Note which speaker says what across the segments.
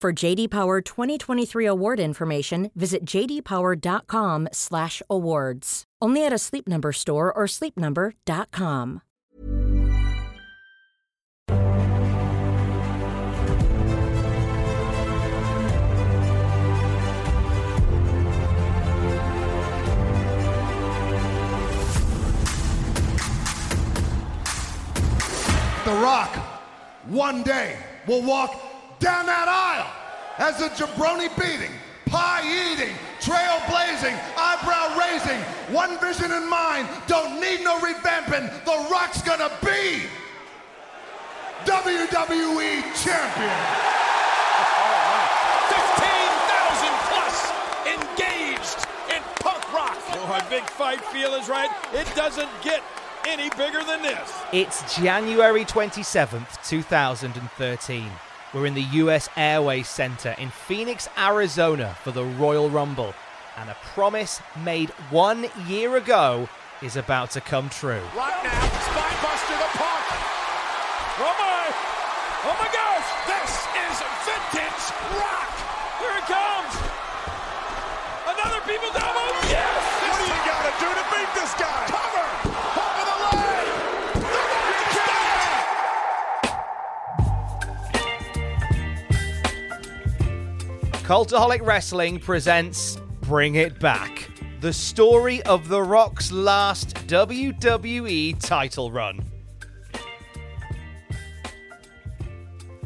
Speaker 1: For JD Power 2023 award information, visit jdpower.com/awards. Only at a Sleep Number store or sleepnumber.com.
Speaker 2: The Rock, one day, will walk down that aisle as a jabroni beating, pie eating, trailblazing, eyebrow raising, one vision in mind, don't need no revamping. The Rock's gonna be WWE Champion.
Speaker 3: 15,000 plus engaged in punk rock. You know, my big fight feel is right. It doesn't get any bigger than this.
Speaker 4: It's January 27th, 2013. We're in the US Airways Center in Phoenix, Arizona for the Royal Rumble. And a promise made one year ago is about to come true.
Speaker 3: Rock now, Spinebuster the punk. Oh my! Oh my gosh! This is vintage rock! Here it comes! Another people double! Yes! What do you gotta do to beat this guy?
Speaker 4: Cultaholic Wrestling presents Bring It Back, the story of The Rock's last WWE title run.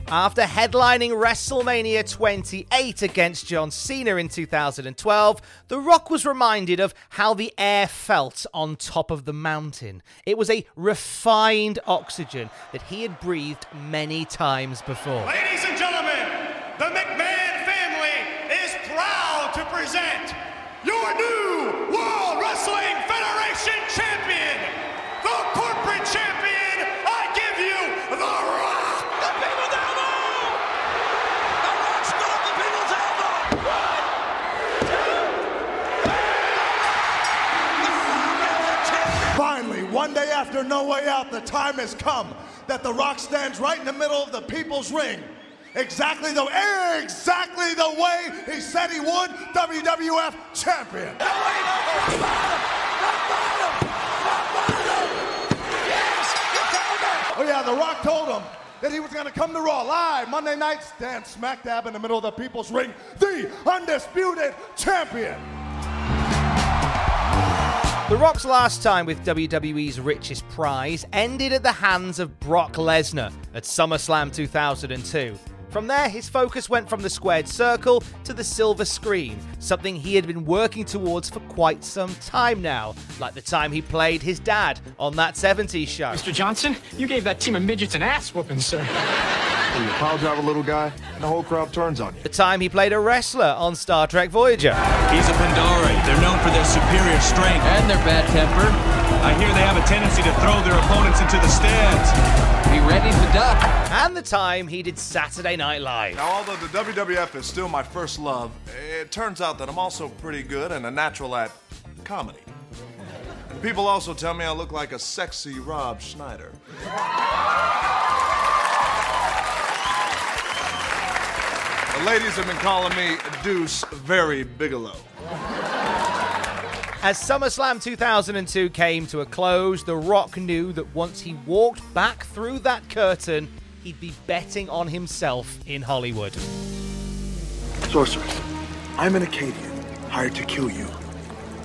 Speaker 4: After headlining WrestleMania 28 against John Cena in 2012, The Rock was reminded of how the air felt on top of the mountain. It was a refined oxygen that he had breathed many times before.
Speaker 5: Ladies and gentlemen, the
Speaker 2: No Way Out, the time has come that The Rock stands right in the middle of the people's ring. Exactly the exactly the way he said he would, WWF champion. Oh yeah, The Rock told him that he was gonna come to Raw live Monday night, stand smack dab in the middle of the people's ring, the undisputed champion.
Speaker 4: The Rock's last time with WWE's richest prize ended at the hands of Brock Lesnar at SummerSlam 2002. From there, his focus went from the squared circle to the silver screen, something he had been working towards for quite some time now, like the time he played his dad on that 70s show.
Speaker 6: Mr. Johnson, you gave that team of midgets an ass whooping, sir.
Speaker 7: When you pile drive a little guy, and the whole crowd turns on you.
Speaker 4: The time he played a wrestler on Star Trek Voyager.
Speaker 8: He's a Pendari. They're known for their superior strength.
Speaker 9: And their bad temper.
Speaker 8: I hear they have a tendency to throw their opponents into the stands.
Speaker 9: Be ready to duck.
Speaker 4: And the time he did Saturday Night Live.
Speaker 7: Now, although the WWF is still my first love, it turns out that I'm also pretty good and a natural at comedy. People also tell me I look like a sexy Rob Schneider. The ladies have been calling me Deuce Very Bigalow.
Speaker 4: As SummerSlam 2002 came to a close, The Rock knew that once he walked back through that curtain, he'd be betting on himself in Hollywood.
Speaker 2: Sorceress, I'm an Akkadian, hired to kill you.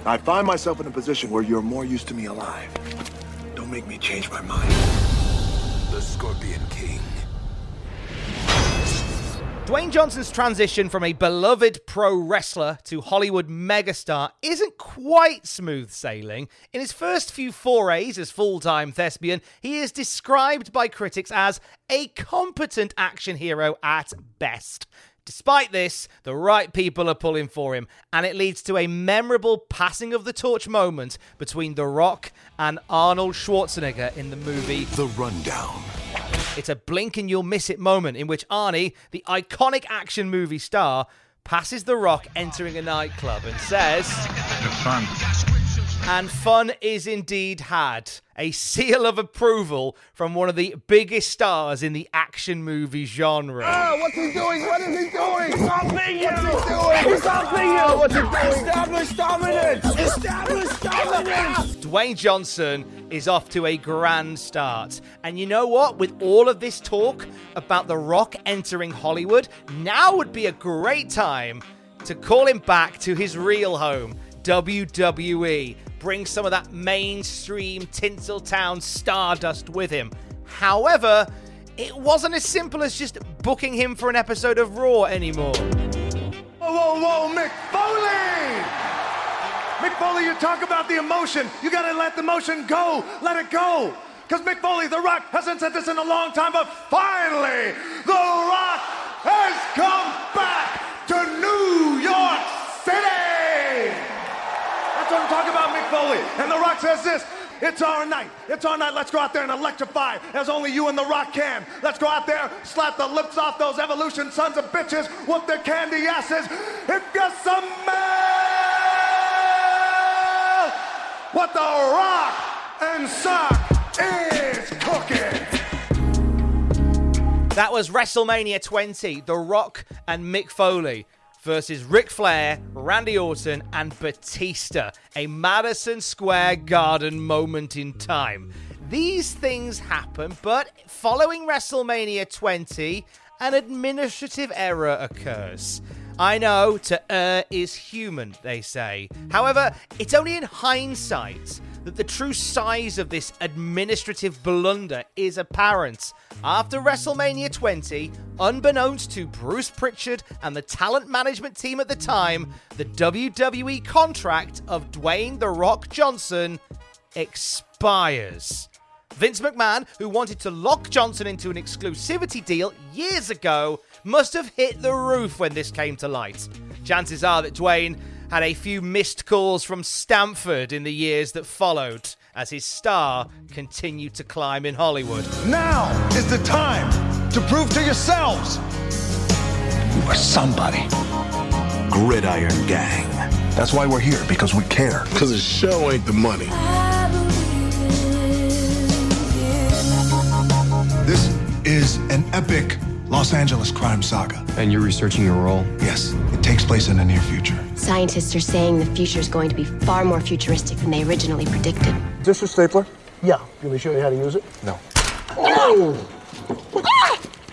Speaker 2: I find myself in a position where you're more used to me alive. Don't make me change my mind.
Speaker 10: The Scorpion King.
Speaker 4: Dwayne Johnson's transition from a beloved pro wrestler to Hollywood megastar isn't quite smooth sailing. In his first few forays as full time thespian, he is described by critics as a competent action hero at best. Despite this, the right people are pulling for him, and it leads to a memorable passing of the torch moment between The Rock and Arnold Schwarzenegger in the movie
Speaker 10: The Rundown.
Speaker 4: It's a blink and you'll miss it moment in which Arnie, the iconic action movie star, passes The Rock entering a nightclub and says,
Speaker 11: fun.
Speaker 4: And fun is indeed had. A seal of approval from one of the biggest stars in the action movie genre.
Speaker 12: Oh, what's he doing? What is he doing?
Speaker 13: Something you!
Speaker 12: What's he doing?
Speaker 13: Something you!
Speaker 12: Oh, what's he doing?
Speaker 13: Establish dominance! Establish dominance!
Speaker 4: Dwayne Johnson is off to a grand start. And you know what? With all of this talk about The Rock entering Hollywood, now would be a great time to call him back to his real home, WWE. Bring some of that mainstream Tinseltown stardust with him. However, it wasn't as simple as just booking him for an episode of Raw anymore.
Speaker 2: Whoa, whoa, whoa, Mick Foley! Mick Foley, you talk about the emotion. You gotta let the emotion go. Let it go. Because Mick Foley, The Rock, hasn't said this in a long time, but finally, The Rock has come back to New York City! What I'm about, Mick Foley. And The Rock says this. It's our night. It's our night. Let's go out there and electrify as only you and The Rock can. Let's go out there, slap the lips off those evolution sons of bitches, whoop their candy asses. If you smell what The Rock and Sock is cooking.
Speaker 4: That was WrestleMania 20, The Rock and Mick Foley versus Ric Flair, Randy Orton, and Batista. A Madison Square Garden moment in time. These things happen, but following WrestleMania 20, an administrative error occurs. I know, to err is human, they say. However, it's only in hindsight that the true size of this administrative blunder is apparent. After WrestleMania 20, unbeknownst to Bruce Pritchard and the talent management team at the time, the WWE contract of Dwayne The Rock Johnson expires. Vince McMahon, who wanted to lock Johnson into an exclusivity deal years ago, must have hit the roof when this came to light. Chances are that Dwayne had a few missed calls from Stamford in the years that followed as his star continued to climb in Hollywood.
Speaker 2: Now is the time to prove to yourselves you are somebody.
Speaker 10: Gridiron Gang.
Speaker 2: That's why we're here, because we care.
Speaker 10: Because the show ain't the money.
Speaker 2: This is an epic Los Angeles crime saga.
Speaker 9: And you're researching your role?
Speaker 2: Yes, it takes place in the near future.
Speaker 14: Scientists are saying the future is going to be far more futuristic than they originally predicted.
Speaker 2: Is this your stapler?
Speaker 15: Yeah. Can we show you how to use it?
Speaker 2: No.
Speaker 15: Oh!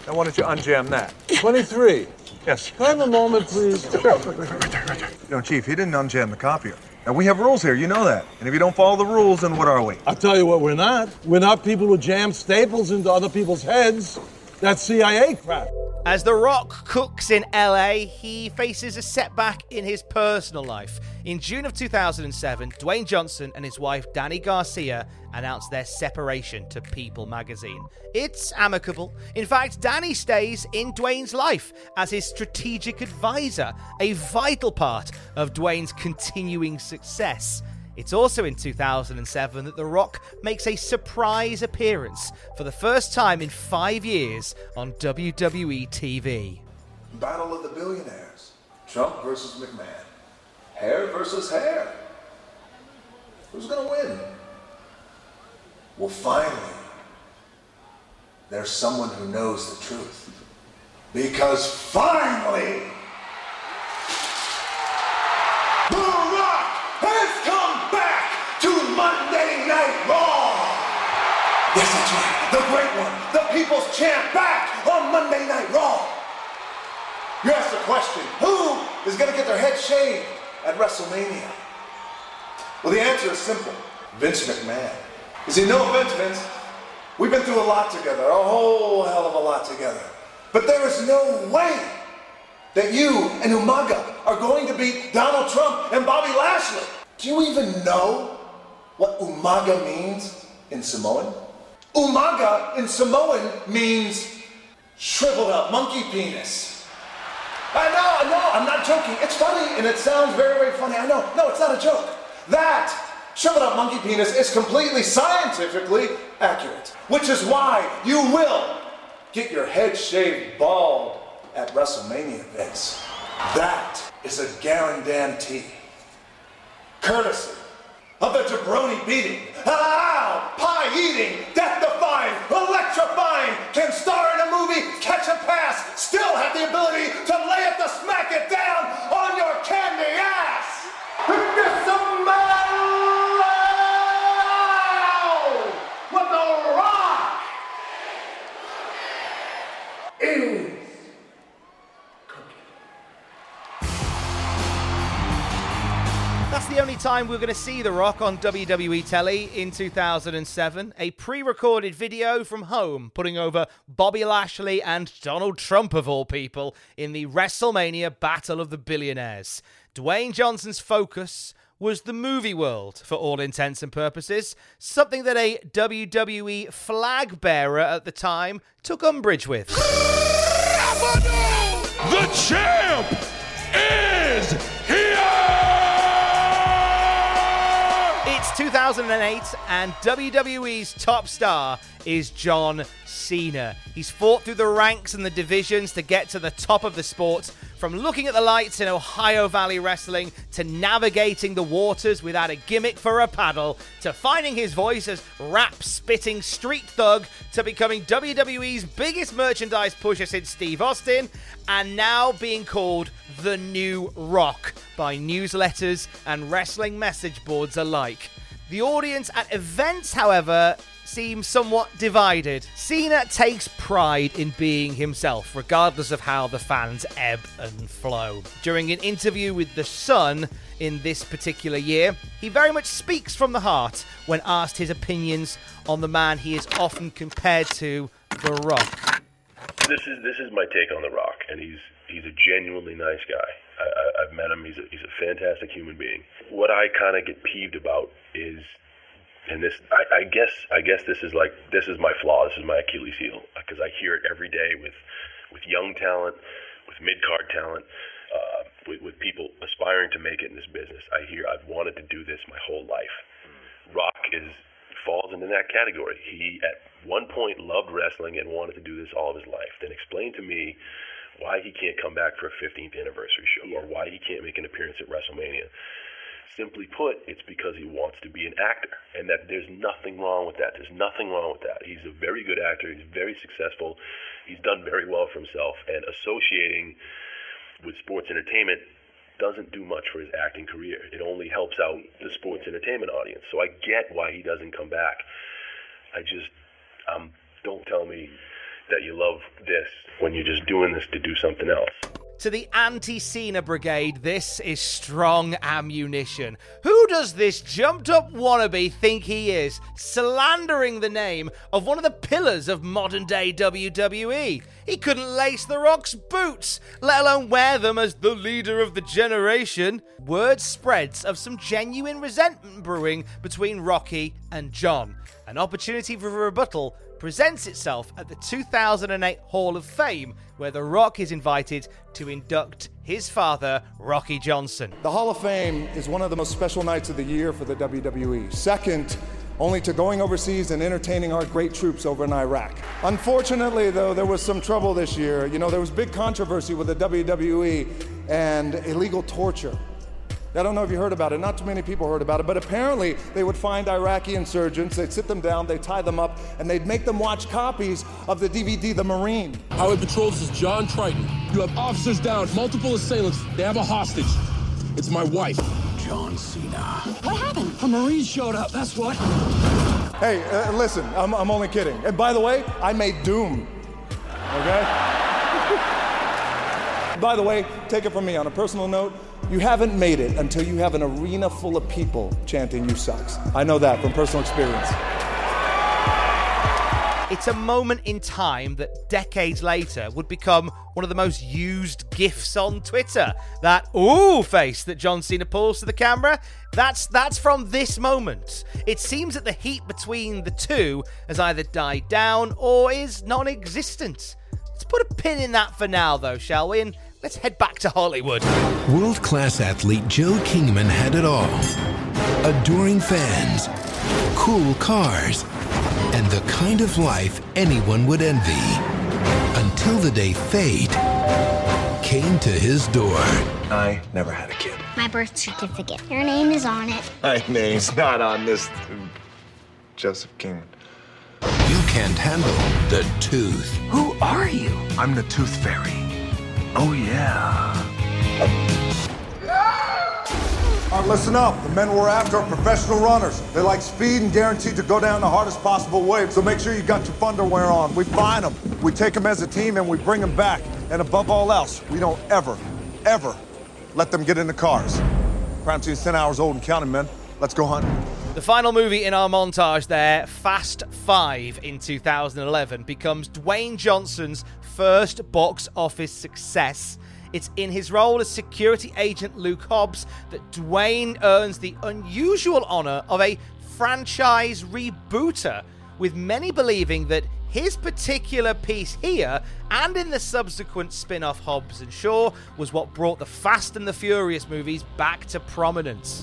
Speaker 16: Now, why don't you unjam that?
Speaker 15: 23.
Speaker 16: Yes.
Speaker 15: Can I have a moment, please?
Speaker 16: Sure. Right there, right there, right there. You know, Chief, he didn't unjam the copier. Now, we have rules here, you know that. And if you don't follow the rules, then what are we?
Speaker 15: I'll tell you what we're not. We're not people who jam staples into other people's heads. That's CIA crap.
Speaker 4: As The Rock cooks in LA, he faces a setback in his personal life. In June of 2007, Dwayne Johnson and his wife Dany Garcia announced their separation to People magazine. It's amicable. In fact, Dany stays in Dwayne's life as his strategic advisor, a vital part of Dwayne's continuing success. It's also in 2007 that The Rock makes a surprise appearance for the first time in five years on WWE TV.
Speaker 2: Battle of the billionaires. Trump versus McMahon. Hair versus hair. Who's gonna win? Well, finally, there's someone who knows the truth. Because finally, people's champ back on Monday Night Raw. You ask the question, who is going to get their head shaved at WrestleMania? Well, the answer is simple Vince McMahon. You see, no offense, Vince. We've been through a lot together, a whole hell of a lot together. But there is no way that you and Umaga are going to beat Donald Trump and Bobby Lashley. Do you even know what Umaga means in Samoan? Umaga in Samoan means shriveled up monkey penis. I know, I know, I'm not joking. It's funny and it sounds very, very funny. I know. No, it's not a joke. That shriveled up monkey penis is completely scientifically accurate, which is why you will get your head shaved bald at WrestleMania, events. That is a guarantee. Courtesy of the jabroni beating, ow, pie eating, death defying, electrifying, can star in a movie, catch a pass, still have the ability to lay it to smack it down on your candy ass. It's a what the rock is.
Speaker 4: That's the only time we're going to see The Rock on WWE telly in 2007. A pre recorded video from home putting over Bobby Lashley and Donald Trump, of all people, in the WrestleMania Battle of the Billionaires. Dwayne Johnson's focus was the movie world for all intents and purposes, something that a WWE flag bearer at the time took umbrage with.
Speaker 3: The champ is
Speaker 4: 2008, and WWE's top star is John Cena. He's fought through the ranks and the divisions to get to the top of the sport, from looking at the lights in Ohio Valley Wrestling to navigating the waters without a gimmick for a paddle to finding his voice as rap spitting street thug to becoming WWE's biggest merchandise pusher since Steve Austin and now being called the new rock by newsletters and wrestling message boards alike. The audience at events, however, seems somewhat divided. Cena takes pride in being himself, regardless of how the fans ebb and flow. During an interview with The Sun in this particular year, he very much speaks from the heart when asked his opinions on the man he is often compared to, The Rock.
Speaker 11: This is this is my take on The Rock, and he's he's a genuinely nice guy. I, I've met him. He's a, he's a fantastic human being. What I kind of get peeved about is and this I, I guess I guess this is like this is my flaw. This is my Achilles heel because I hear it every day with with young talent, with mid card talent, uh, with, with people aspiring to make it in this business. I hear I've wanted to do this my whole life. Rock is falls into that category. He at one point loved wrestling and wanted to do this all of his life. Then explain to me why he can't come back for a 15th anniversary show or why he can't make an appearance at WrestleMania. Simply put, it's because he wants to be an actor, and that there's nothing wrong with that. There's nothing wrong with that. He's a very good actor. He's very successful. He's done very well for himself, and associating with sports entertainment doesn't do much for his acting career. It only helps out the sports entertainment audience. So I get why he doesn't come back. I just, um, don't tell me that you love this when you're just doing this to do something else.
Speaker 4: To the anti Cena brigade, this is strong ammunition. Who does this jumped up wannabe think he is, slandering the name of one of the pillars of modern day WWE? He couldn't lace The Rock's boots, let alone wear them as the leader of the generation. Word spreads of some genuine resentment brewing between Rocky and John. An opportunity for rebuttal presents itself at the 2008 Hall of Fame, where The Rock is invited to induct his father, Rocky Johnson.
Speaker 17: The Hall of Fame is one of the most special nights of the year for the WWE. Second, only to going overseas and entertaining our great troops over in Iraq. Unfortunately, though, there was some trouble this year. You know, there was big controversy with the WWE and illegal torture. I don't know if you heard about it. Not too many people heard about it, but apparently they would find Iraqi insurgents, they'd sit them down, they'd tie them up, and they'd make them watch copies of the DVD The Marine.
Speaker 18: Highway Patrol, this is John Triton. You have officers down, multiple assailants. They have a hostage. It's my wife.
Speaker 10: John Cena.
Speaker 18: What happened? The Marines showed up, that's what.
Speaker 17: Hey, uh, listen, I'm, I'm only kidding. And by the way, I made Doom. Okay? by the way, take it from me on a personal note, You haven't made it until you have an arena full of people chanting you sucks. I know that from personal experience.
Speaker 4: It's a moment in time that decades later would become one of the most used GIFs on Twitter. That ooh face that John Cena pulls to the camera, that's that's from this moment. It seems that the heat between the two has either died down or is non-existent. Let's put a pin in that for now though, shall we? And let's head back to Hollywood.
Speaker 10: World class athlete Joe Kingman had it all adoring fans, cool cars, and the kind of life anyone would envy. Until the day fate came to his door.
Speaker 16: I never had a kid.
Speaker 19: My birth certificate. Your name is on it.
Speaker 16: My name's not on this. Joseph Kingman.
Speaker 10: You can't handle the tooth.
Speaker 16: Who are you? I'm the Tooth Fairy. Oh, yeah.
Speaker 17: All right, listen up. The men we're after are professional runners. They like speed and guaranteed to go down the hardest possible way. So make sure you got your underwear on. We find them, we take them as a team, and we bring them back. And above all else, we don't ever, ever let them get in the cars. Crime scene's 10 hours old and counting, men. Let's go hunting.
Speaker 4: The final movie in our montage there, Fast Five in 2011, becomes Dwayne Johnson's first box office success. It's in his role as security agent Luke Hobbs that Dwayne earns the unusual honor of a franchise rebooter, with many believing that his particular piece here and in the subsequent spin off Hobbs and Shaw was what brought the Fast and the Furious movies back to prominence.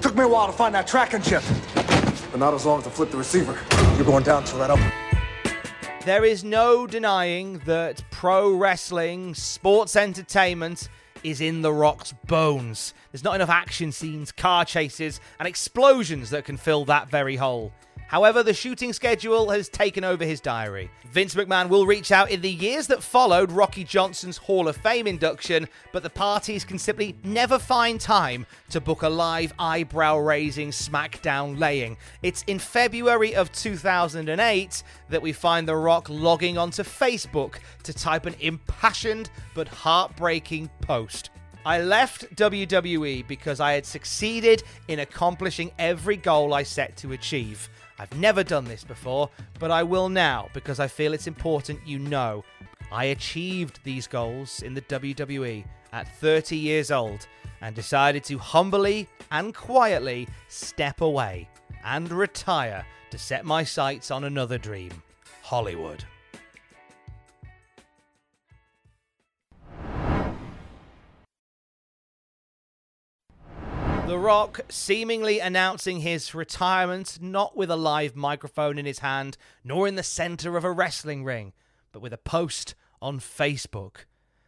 Speaker 17: Took me a while to find that tracking chip, but not as long as to flip the receiver. You're going down to that up.
Speaker 4: There is no denying that pro wrestling, sports entertainment, is in The Rock's bones. There's not enough action scenes, car chases, and explosions that can fill that very hole. However, the shooting schedule has taken over his diary. Vince McMahon will reach out in the years that followed Rocky Johnson's Hall of Fame induction, but the parties can simply never find time to book a live eyebrow raising SmackDown laying. It's in February of 2008 that we find The Rock logging onto Facebook to type an impassioned but heartbreaking post. I left WWE because I had succeeded in accomplishing every goal I set to achieve. I've never done this before, but I will now because I feel it's important you know. I achieved these goals in the WWE at 30 years old and decided to humbly and quietly step away and retire to set my sights on another dream Hollywood. The Rock seemingly announcing his retirement not with a live microphone in his hand, nor in the center of a wrestling ring, but with a post on Facebook.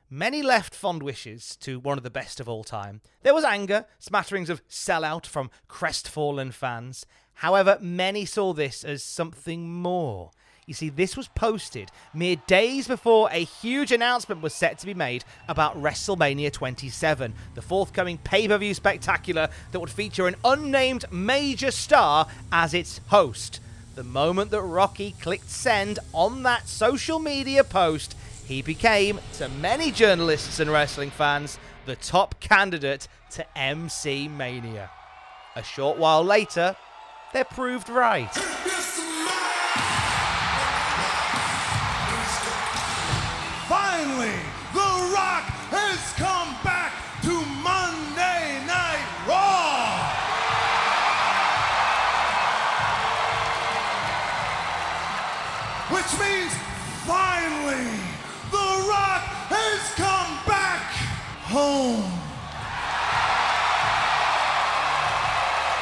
Speaker 4: Many left fond wishes to one of the best of all time. There was anger, smatterings of sellout from crestfallen fans. However, many saw this as something more. You see, this was posted mere days before a huge announcement was set to be made about WrestleMania 27, the forthcoming pay per view spectacular that would feature an unnamed major star as its host. The moment that Rocky clicked send on that social media post, he became, to many journalists and wrestling fans, the top candidate to MC Mania. A short while later, they're proved right.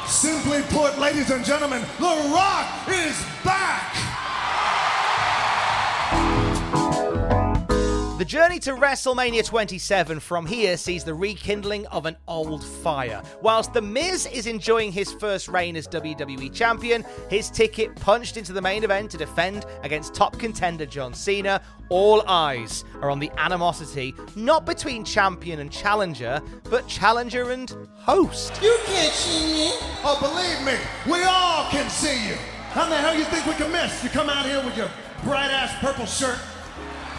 Speaker 2: Simply put, ladies and gentlemen, The Rock is back.
Speaker 4: The journey to WrestleMania 27 from here sees the rekindling of an old fire. Whilst The Miz is enjoying his first reign as WWE Champion, his ticket punched into the main event to defend against top contender John Cena, all eyes are on the animosity not between champion and challenger, but challenger and host.
Speaker 2: You can't see me. Oh, believe me, we all can see you. How the hell you think we can miss? You come out here with your bright ass purple shirt,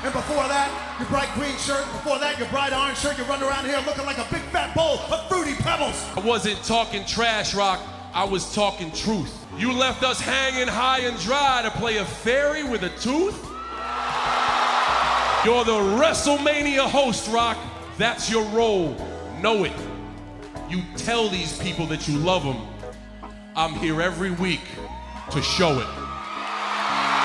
Speaker 2: and before that, your bright green shirt. Before that, your bright orange shirt. You run around here looking like a big fat bowl of fruity pebbles.
Speaker 18: I wasn't talking trash, Rock. I was talking truth. You left us hanging high and dry to play a fairy with a tooth? You're the WrestleMania host, Rock. That's your role. Know it. You tell these people that you love them. I'm here every week to show it.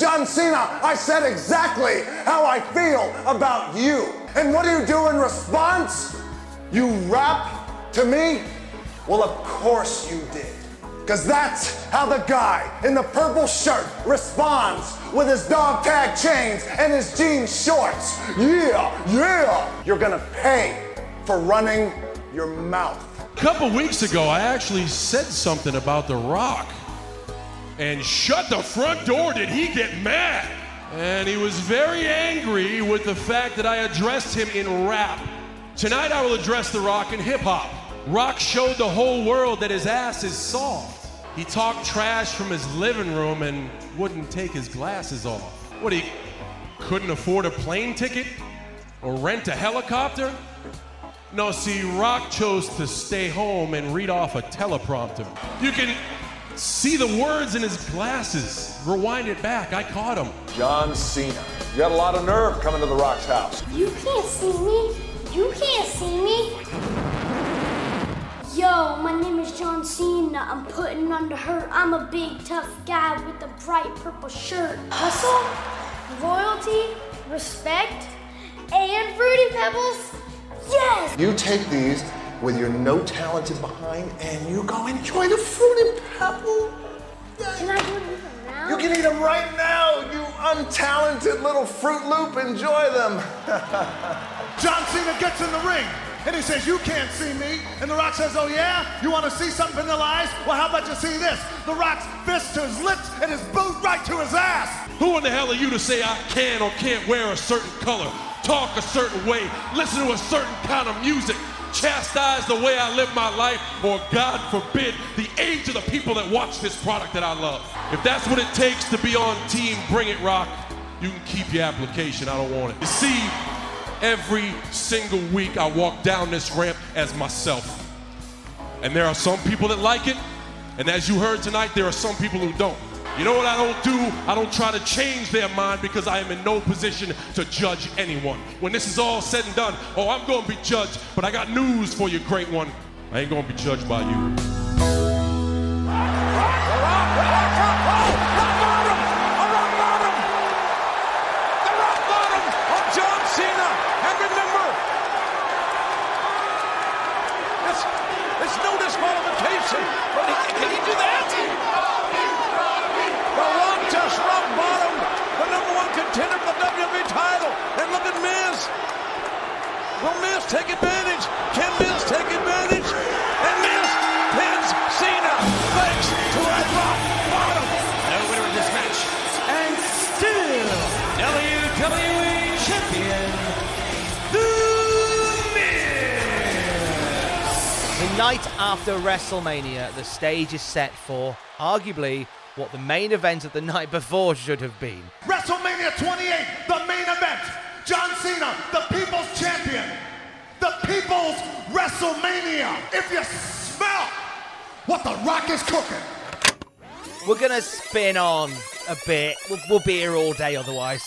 Speaker 17: John Cena, I said exactly how I feel about you. And what do you do in response? You rap to me? Well, of course you did. Because that's how the guy in the purple shirt responds with his dog tag chains and his jean shorts. Yeah, yeah. You're gonna pay for running your mouth.
Speaker 18: A couple weeks ago, I actually said something about The Rock. And shut the front door, did he get mad? And he was very angry with the fact that I addressed him in rap. Tonight, I will address The Rock in hip hop. Rock showed the whole world that his ass is soft. He talked trash from his living room and wouldn't take his glasses off. What, he couldn't afford a plane ticket? Or rent a helicopter? No, see, Rock chose to stay home and read off a teleprompter. You can see the words in his glasses. Rewind it back, I caught him.
Speaker 16: John Cena. You got a lot of nerve coming to The Rock's house.
Speaker 19: You can't see me. You can't see me. Yo, my name is John Cena. I'm putting on the hurt. I'm a big tough guy with a bright purple shirt. Hustle, royalty, respect, and fruity pebbles. Yes!
Speaker 16: You take these with your no talented behind and you go enjoy the fruit and pebble.
Speaker 19: Can I do it now?
Speaker 16: You can eat them right now, you untalented little Fruit Loop. Enjoy them.
Speaker 2: John Cena gets in the ring and he says, You can't see me. And The Rock says, Oh, yeah? You want to see something in the eyes? Well, how about you see this? The Rock's fist to his lips and his boot right to his ass.
Speaker 18: Who in the hell are you to say I can or can't wear a certain color, talk a certain way, listen to a certain kind of music, chastise the way I live my life, or God forbid, the age of the people that watch this product that I love? If that's what it takes to be on Team Bring It Rock, you can keep your application. I don't want it. You see, every single week I walk down this ramp as myself. And there are some people that like it, and as you heard tonight, there are some people who don't. You know what I don't do? I don't try to change their mind because I am in no position to judge anyone. When this is all said and done, oh, I'm going to be judged, but I got news for you, great one. I ain't going to be judged by you.
Speaker 3: No disqualification. Can he do that? The Rock just rock bottom. The number one contender for the WWE title. And look at Miz. Will Miz take advantage? Can Miz take advantage? And Miz pins Cena thanks to that rock bottom. No winner in this match. And still WWE Champion, The Miz.
Speaker 4: The night after WrestleMania, the stage is set for arguably what the main event of the night before should have been.
Speaker 2: WrestleMania 28, the main event. John Cena, the people's champion. People's WrestleMania. If you smell what The Rock is cooking.
Speaker 4: We're gonna spin on a bit. We'll, we'll be here all day otherwise.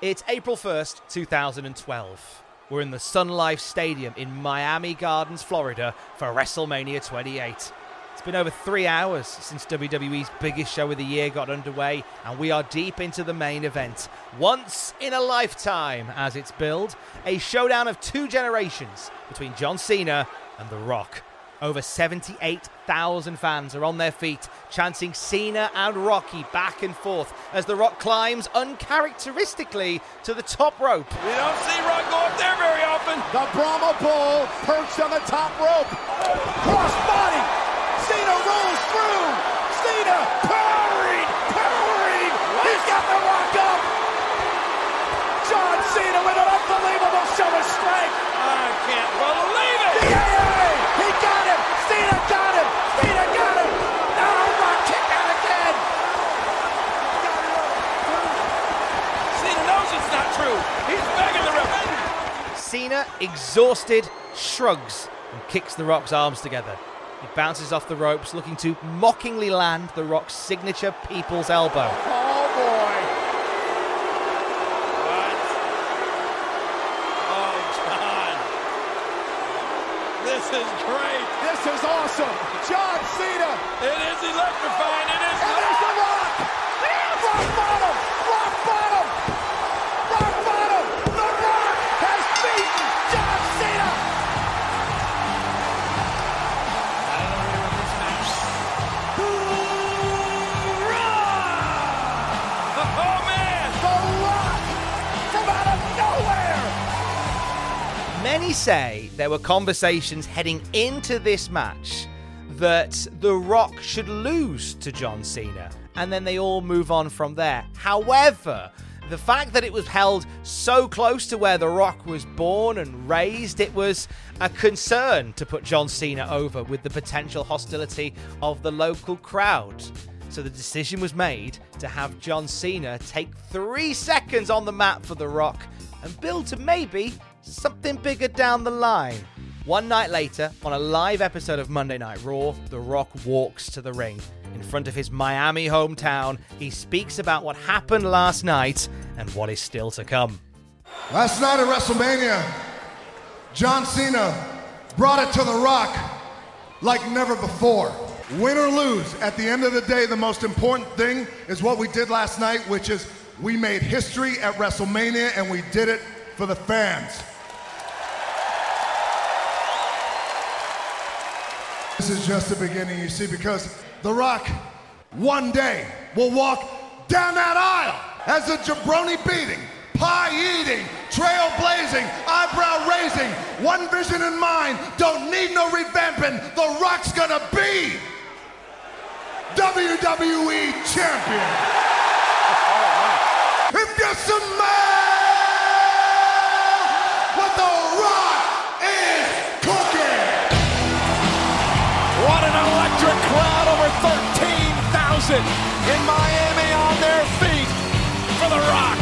Speaker 4: It's April 1st, 2012. We're in the Sun Life Stadium in Miami Gardens, Florida for WrestleMania 28. It's been over three hours since WWE's biggest show of the year got underway, and we are deep into the main event. Once in a lifetime, as it's billed, a showdown of two generations between John Cena and The Rock. Over 78,000 fans are on their feet, chanting Cena and Rocky back and forth as The Rock climbs uncharacteristically to the top rope.
Speaker 3: We don't see Rock go up there very often.
Speaker 12: The Brahma Bull perched on the top rope. Cross body. Cena rolls through. Cena powering, powering. He's got the rock up. John Cena with an unbelievable show of strength.
Speaker 3: I can't believe it.
Speaker 12: Yay! He got him. Cena got him. Cena got him. Oh, Rock kick out again.
Speaker 3: Cena knows it's not true. He
Speaker 4: exhausted, shrugs and kicks The Rock's arms together. He bounces off the ropes, looking to mockingly land The Rock's signature People's Elbow.
Speaker 12: Oh boy.
Speaker 3: What? Oh, John. This is great.
Speaker 12: This is awesome. John Cena.
Speaker 3: It is electrifying. It is.
Speaker 12: And
Speaker 4: Many say there were conversations heading into this match that The Rock should lose to John Cena, and then they all move on from there. However, the fact that it was held so close to where The Rock was born and raised, it was a concern to put John Cena over with the potential hostility of the local crowd. So the decision was made to have John Cena take three seconds on the mat for The Rock and build to maybe something bigger down the line. One night later, on a live episode of Monday Night Raw, The Rock walks to the ring. In front of his Miami hometown, he speaks about what happened last night and what is still to come.
Speaker 2: Last night at WrestleMania, John Cena brought it to The Rock like never before. Win or lose, at the end of the day, the most important thing is what we did last night, which is we made history at WrestleMania and we did it for the fans. This is just the beginning, you see, because The Rock one day will walk down that aisle as a jabroni beating, pie eating, trailblazing, eyebrow raising, one vision in mind, don't need no revamping. The Rock's gonna be WWE Champion. If you smell
Speaker 12: 13,000 in Miami on their feet for The Rock.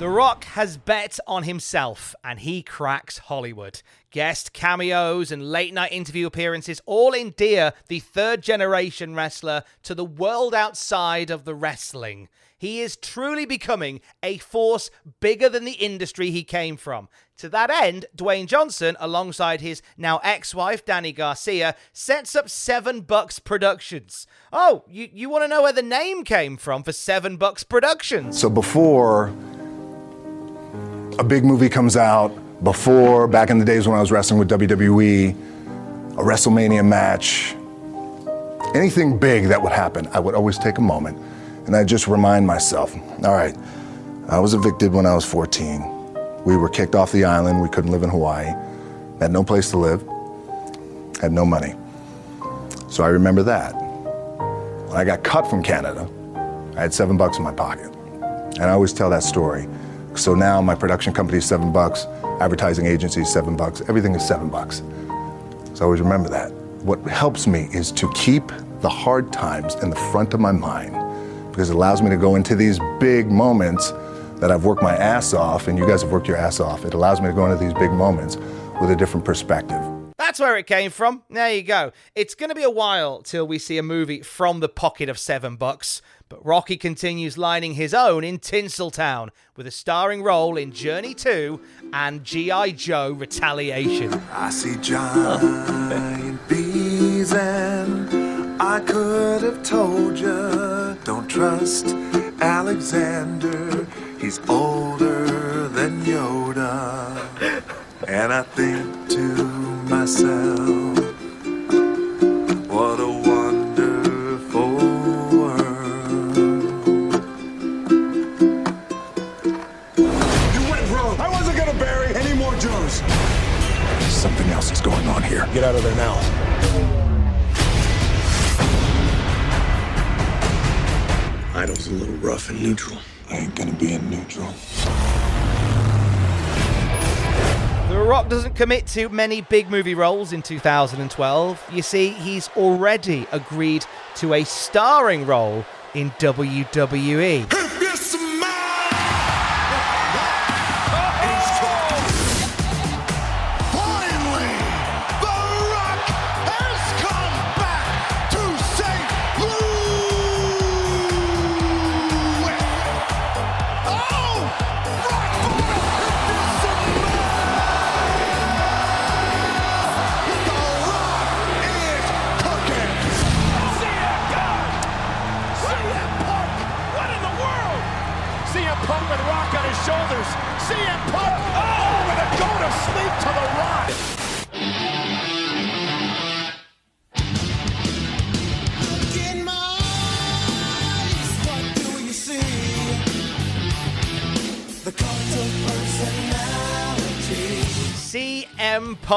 Speaker 4: The Rock has bet on himself and he cracks Hollywood. Guest cameos and late night interview appearances all endear the third generation wrestler to the world outside of the wrestling. He is truly becoming a force bigger than the industry he came from. To that end, Dwayne Johnson, alongside his now ex wife, Dany Garcia, sets up Seven Bucks Productions. Oh, you, you want to know where the name came from for Seven Bucks Productions?
Speaker 20: So before a big movie comes out, before back in the days when I was wrestling with WWE, a WrestleMania match,
Speaker 2: anything big that would happen, I would always take a moment and I'd just remind myself, all right, I was evicted when I was 14. We were kicked off the island. We couldn't live in Hawaii. Had no place to live. Had no money. So I remember that. When I got cut from Canada, I had seven bucks in my pocket. And I always tell that story. So now my production company is seven bucks, advertising agency is seven bucks, everything is seven bucks. So always remember that. What helps me is to keep the hard times in the front of my mind because it allows me to go into these big moments that I've worked my ass off, and you guys have worked your ass off. It allows me to go into these big moments with a different perspective.
Speaker 4: That's where it came from. There you go. It's going to be a while till we see a movie from the pocket of seven bucks, but Rocky continues lining his own in Tinseltown with a starring role in Journey 2 and G.I. Joe Retaliation.
Speaker 21: I see giant bees and I could have told you don't trust Alexander. He's older than Yoda. And I think to myself,
Speaker 2: here.
Speaker 22: Get out of there now.
Speaker 21: Idol's a little rough and neutral.
Speaker 2: I ain't gonna be in neutral.
Speaker 4: The Rock doesn't commit to many big movie roles in 2012. You see, he's already agreed to a starring role in WWE.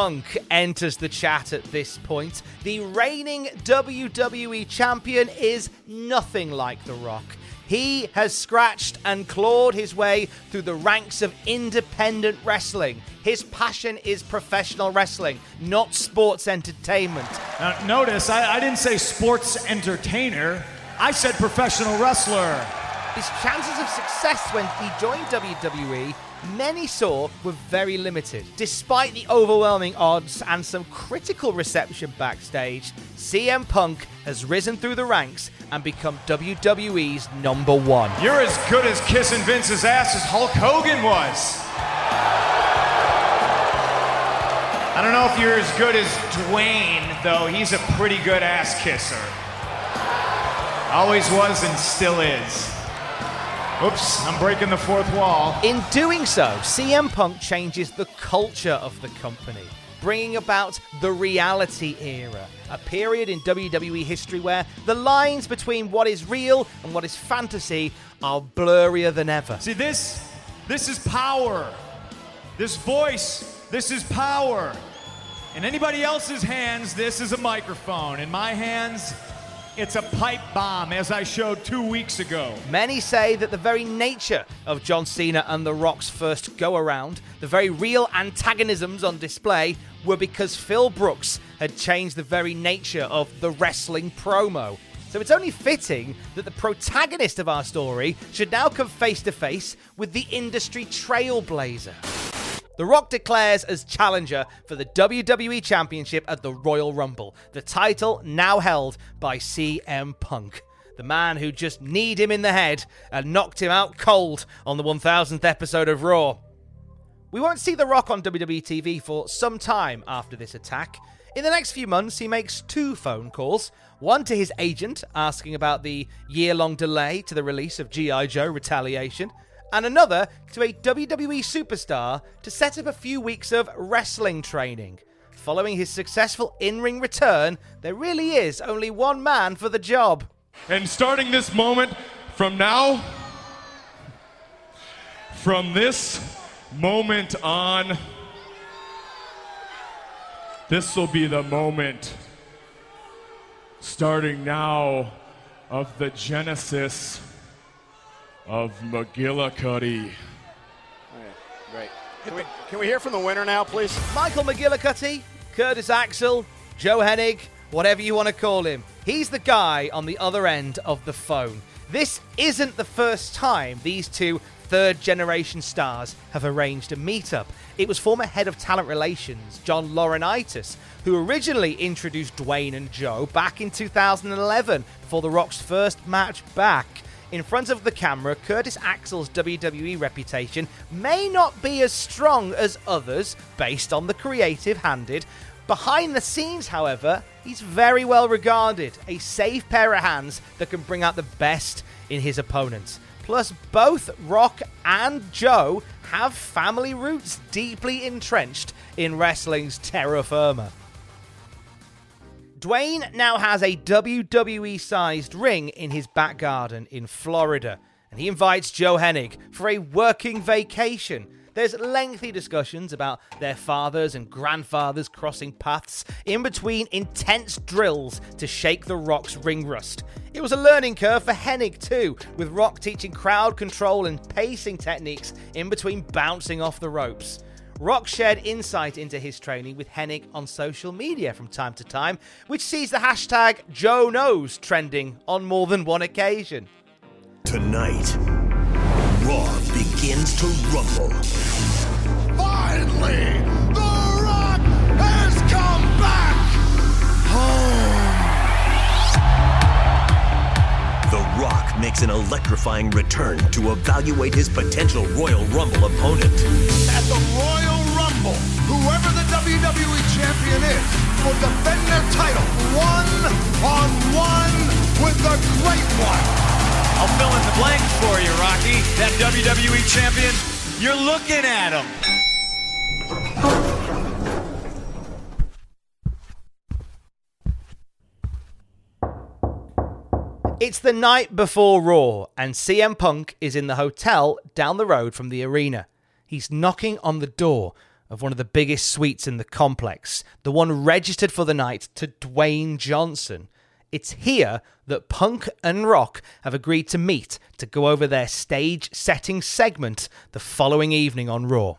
Speaker 23: Punk
Speaker 4: enters the chat at this point. The reigning WWE champion is nothing like The Rock. He has scratched and clawed his way through the ranks of independent wrestling. His passion is professional wrestling, not sports entertainment.
Speaker 24: Now, notice, I, I didn't say sports entertainer. I said professional wrestler.
Speaker 4: His chances of success when he joined WWE, many saw were very limited. Despite the overwhelming odds and some critical reception backstage, CM Punk has risen through the ranks and become WWE's number one.
Speaker 24: You're as good as kissing Vince's ass as Hulk Hogan was. I don't know if you're as good as Dwayne, though. He's a pretty good ass kisser. Always was and still is. Oops, I'm breaking the fourth wall.
Speaker 4: In doing so, CM Punk changes the culture of the company, bringing about the reality era, a period in WWE history where the lines between what is real and what is fantasy are blurrier than ever.
Speaker 24: See, this, this is power. This voice, this is power. In anybody else's hands, this is a microphone. In my hands, it's a pipe bomb, as I showed two weeks ago.
Speaker 4: Many say that the very nature of John Cena and The Rock's first go around, the very real antagonisms on display, were because Phil Brooks had changed the very nature of the wrestling promo. So it's only fitting that the protagonist of our story should now come face to face with the industry trailblazer. The Rock declares as challenger for the WWE Championship at the Royal Rumble, the title now held by CM Punk. The man who just kneed him in the head and knocked him out cold on the 1000th episode of Raw. We won't see The Rock on WWE TV for some time after this attack. In the next few months, he makes two phone calls one to his agent asking about the year long delay to the release of G.I. Joe Retaliation, and another to a WWE superstar to set up a few weeks of wrestling training. following his successful in ring return, there really is only one man for the job.
Speaker 18: And starting this moment from now, from this moment on, this will be the moment, starting now, of the genesis of McGillicutty.
Speaker 25: Oh, Great. Can we, can we hear from the winner now, please?
Speaker 4: Michael McGillicutty, Curtis Axel, Joe Hennig, whatever you want to call him. He's the guy on the other end of the phone. This isn't the first time these two third generation stars have arranged a meetup. It was former head of talent relations, John Laurinaitis, who originally introduced Dwayne and Joe back in 2011 for The Rock's first match back. In front of the camera, Curtis Axel's WWE reputation may not be as strong as others based on the creative handed. Behind the scenes, however, he's very well regarded, a safe pair of hands that can bring out the best in his opponents. Plus, both Rock and Joe have family roots deeply entrenched in wrestling's terra firma. Dwayne now has a WWE sized ring in his back garden in Florida, and he invites Joe Hennig for a working vacation. There's lengthy discussions about their fathers and grandfathers crossing paths in between intense drills to shake the Rock's ring rust. It was a learning curve for Hennig too, with Rock teaching crowd control and pacing techniques in between bouncing off the ropes. Rock shared insight into his training with Hennig on social media from time to time, which sees the hashtag Joe Knows trending on more than one occasion.
Speaker 21: Tonight, Raw begins to rumble.
Speaker 2: Finally,
Speaker 21: makes an electrifying return to evaluate his potential Royal Rumble opponent.
Speaker 2: At the Royal Rumble, whoever the WWE champion is will defend their title one on one with the Great One.
Speaker 24: I'll fill in the blanks for you, Rocky. That WWE champion, you're looking at him.
Speaker 4: It's the night before Raw, and CM Punk is in the hotel down the road from the arena. He's knocking on the door of one of the biggest suites in the complex, the one registered for the night to Dwayne Johnson. It's here that Punk and Rock have agreed to meet to go over their stage setting segment the following evening on Raw.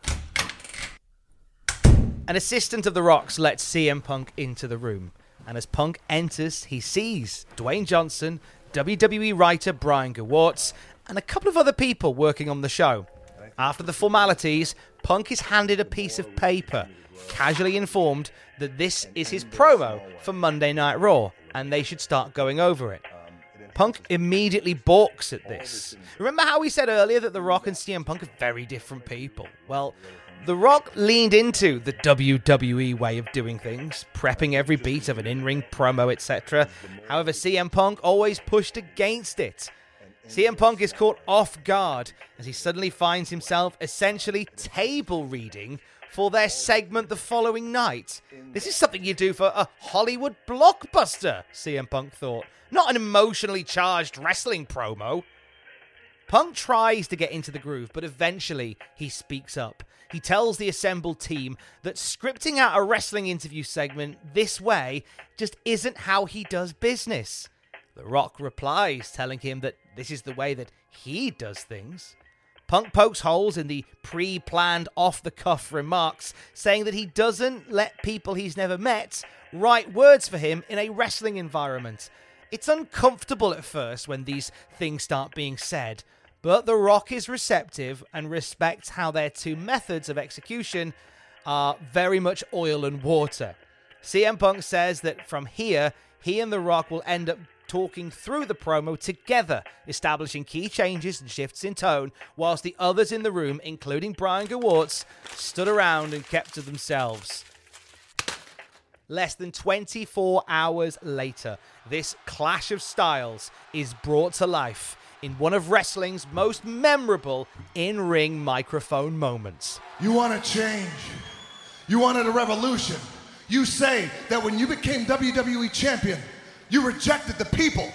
Speaker 4: An assistant of The Rock's lets CM Punk into the room, and as Punk enters, he sees Dwayne Johnson, WWE writer Brian Gewirtz, and a couple of other people working on the show. After the formalities, Punk is handed a piece of paper, casually informed that this is his promo for Monday Night Raw, and they should start going over it. Punk immediately balks at this. Remember how we said earlier that The Rock and CM Punk are very different people? Well, The Rock leaned into the WWE way of doing things, prepping every beat of an in ring promo, etc. However, CM Punk always pushed against it. CM Punk is caught off guard as he suddenly finds himself essentially table reading for their segment the following night. This is something you do for a Hollywood blockbuster, CM Punk thought, not an emotionally charged wrestling promo. Punk tries to get into the groove, but eventually he speaks up. He tells the assembled team that scripting out a wrestling interview segment this way just isn't how he does business. The Rock replies, telling him that this is the way that he does things. Punk pokes holes in the pre planned, off the cuff remarks, saying that he doesn't let people he's never met write words for him in a wrestling environment. It's uncomfortable at first when these things start being said, but The Rock is receptive and respects how their two methods of execution are very much oil and water. CM Punk says that from here, he and The Rock will end up talking through the promo together, establishing key changes and shifts in tone, whilst the others in the room, including Brian Gewirtz, stood around and kept to themselves. Less than 24 hours later, this clash of styles is brought to life in one of wrestling's most memorable in ring microphone moments.
Speaker 2: You want wanted change. You wanted a revolution. You say that when you became WWE champion, you rejected the people.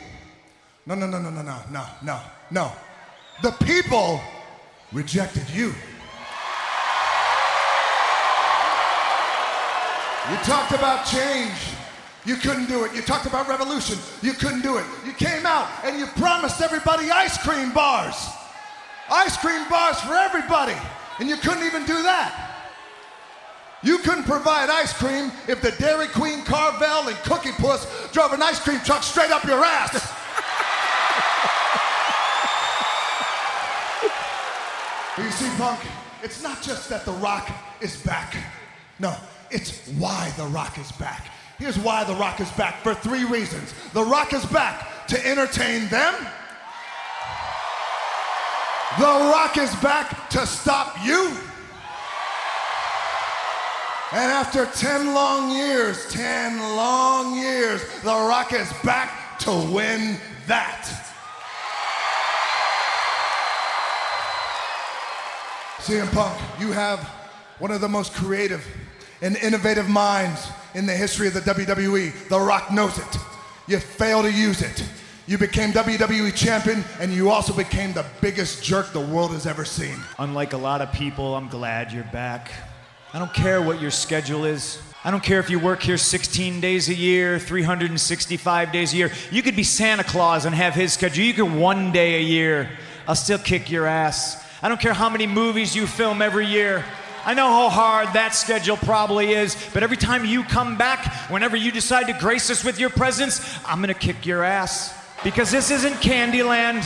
Speaker 2: No, no, no, no, no, no, no, no, no. The people rejected you. You talked about change. You couldn't do it. You talked about revolution. You couldn't do it. You came out and you promised everybody ice cream bars. Ice cream bars for everybody. And you couldn't even do that. You couldn't provide ice cream if the Dairy Queen, Carvel, and Cookie Puss drove an ice cream truck straight up your ass. you see, Punk, it's not just that The Rock is back. No, it's why The Rock is back. Here's why The Rock is back for three reasons. The Rock is back to entertain them. The Rock is back to stop you. And after 10 long years, 10 long years, The Rock is back to win that. CM Punk, you have one of the most creative and innovative minds in the history of the WWE. The Rock knows it. You fail to use it. You became WWE champion, and you also became the biggest jerk the world has ever seen.
Speaker 24: Unlike a lot of people, I'm glad you're back. I don't care what your schedule is. I don't care if you work here 16 days a year, 365 days a year. You could be Santa Claus and have his schedule. You could one day a year. I'll still kick your ass. I don't care how many movies you film every year. I know how hard that schedule probably is, but every time you come back, whenever you decide to grace us with your presence, I'm gonna kick your ass. Because this isn't Candyland.